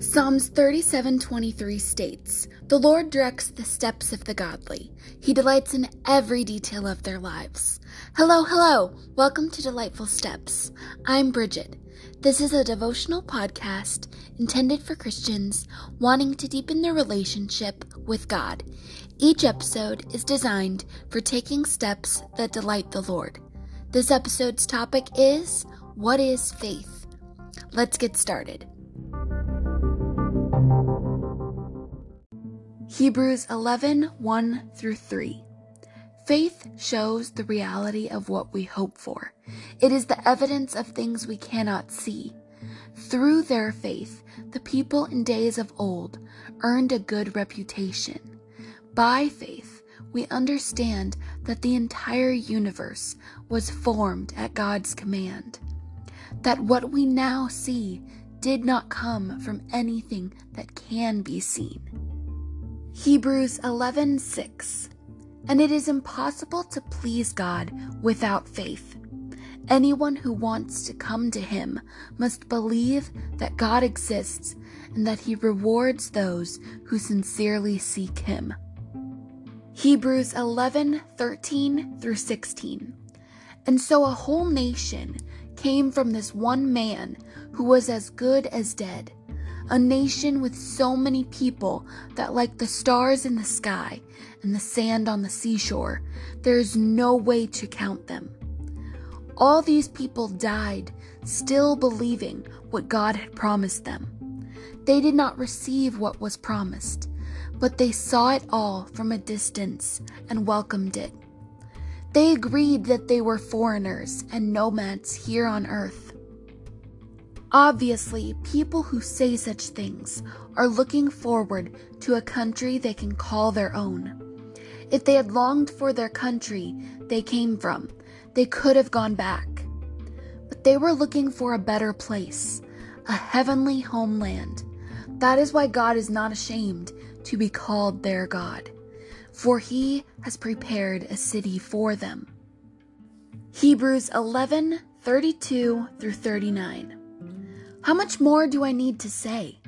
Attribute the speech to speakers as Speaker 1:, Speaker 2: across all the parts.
Speaker 1: Psalms 37:23 states, "The Lord directs the steps of the godly. He delights in every detail of their lives." Hello, hello. Welcome to Delightful Steps. I'm Bridget. This is a devotional podcast intended for Christians wanting to deepen their relationship with God. Each episode is designed for taking steps that delight the Lord. This episode's topic is What is faith? Let's get started. Hebrews 11 1 through 3. Faith shows the reality of what we hope for. It is the evidence of things we cannot see. Through their faith, the people in days of old earned a good reputation. By faith, we understand that the entire universe was formed at God's command, that what we now see did not come from anything that can be seen. Hebrews 11:6 And it is impossible to please God without faith. Anyone who wants to come to him must believe that God exists and that he rewards those who sincerely seek him. Hebrews 11:13 through 16 And so a whole nation came from this one man who was as good as dead a nation with so many people that, like the stars in the sky and the sand on the seashore, there is no way to count them. All these people died still believing what God had promised them. They did not receive what was promised, but they saw it all from a distance and welcomed it. They agreed that they were foreigners and nomads here on earth Obviously, people who say such things are looking forward to a country they can call their own. If they had longed for their country they came from, they could have gone back. But they were looking for a better place, a heavenly homeland. That is why God is not ashamed to be called their God, for he has prepared a city for them. Hebrews 11 32 through 39. How much more do I need to say?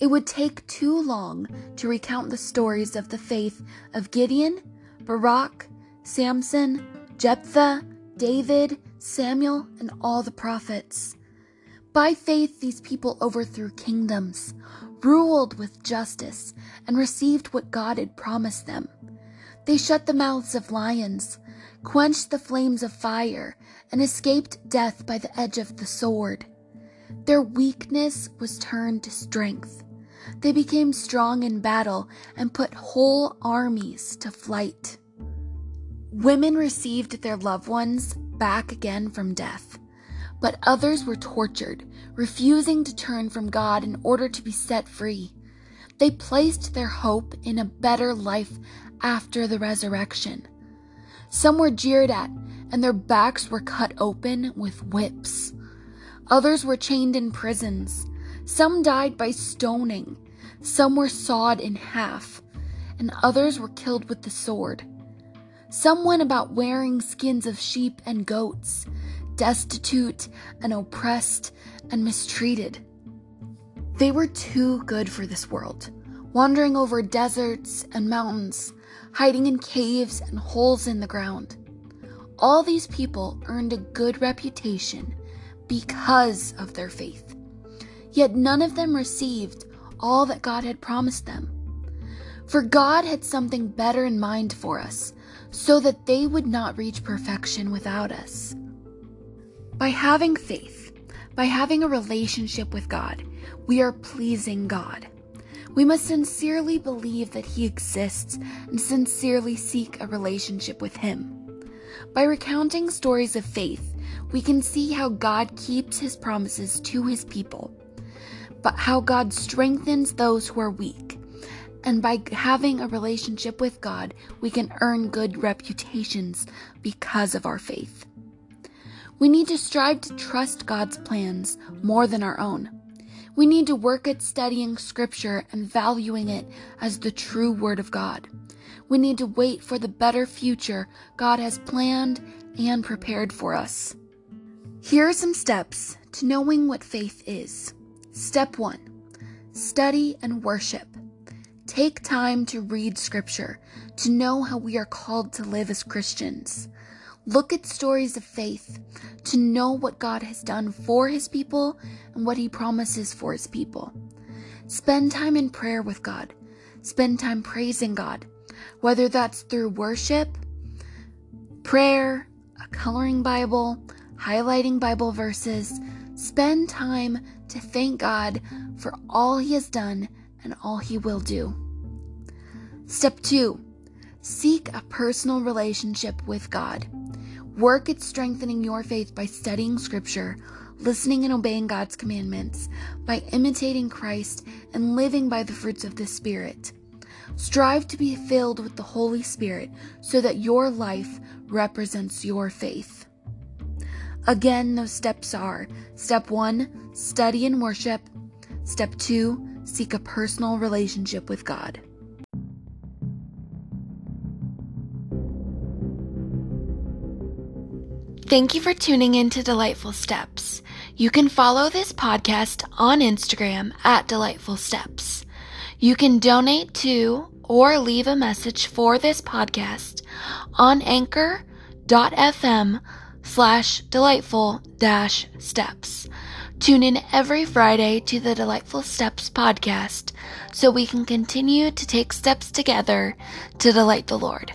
Speaker 1: It would take too long to recount the stories of the faith of Gideon, Barak, Samson, Jephthah, David, Samuel, and all the prophets. By faith, these people overthrew kingdoms, ruled with justice, and received what God had promised them. They shut the mouths of lions, quenched the flames of fire, and escaped death by the edge of the sword. Their weakness was turned to strength. They became strong in battle and put whole armies to flight. Women received their loved ones back again from death, but others were tortured, refusing to turn from God in order to be set free. They placed their hope in a better life after the resurrection. Some were jeered at, and their backs were cut open with whips. Others were chained in prisons. Some died by stoning. Some were sawed in half. And others were killed with the sword. Some went about wearing skins of sheep and goats, destitute and oppressed and mistreated. They were too good for this world, wandering over deserts and mountains, hiding in caves and holes in the ground. All these people earned a good reputation because of their faith. Yet none of them received all that God had promised them. For God had something better in mind for us, so that they would not reach perfection without us. By having faith, by having a relationship with God, we are pleasing God. We must sincerely believe that He exists and sincerely seek a relationship with Him. By recounting stories of faith, we can see how God keeps his promises to his people, but how God strengthens those who are weak. And by having a relationship with God, we can earn good reputations because of our faith. We need to strive to trust God's plans more than our own. We need to work at studying Scripture and valuing it as the true Word of God. We need to wait for the better future God has planned and prepared for us. Here are some steps to knowing what faith is. Step 1 study and worship. Take time to read scripture, to know how we are called to live as Christians. Look at stories of faith, to know what God has done for his people and what he promises for his people. Spend time in prayer with God. Spend time praising God, whether that's through worship, prayer, a coloring Bible, highlighting Bible verses. Spend time to thank God for all He has done and all He will do. Step two, seek a personal relationship with God. Work at strengthening your faith by studying Scripture, listening and obeying God's commandments, by imitating Christ and living by the fruits of the Spirit. Strive to be filled with the Holy Spirit so that your life represents your faith. Again, those steps are step one, study and worship. Step two, seek a personal relationship with God. Thank you for tuning in to Delightful Steps. You can follow this podcast on Instagram at Delightful Steps. You can donate to or leave a message for this podcast on anchor.fm slash delightful dash steps. Tune in every Friday to the Delightful Steps podcast so we can continue to take steps together to delight the Lord.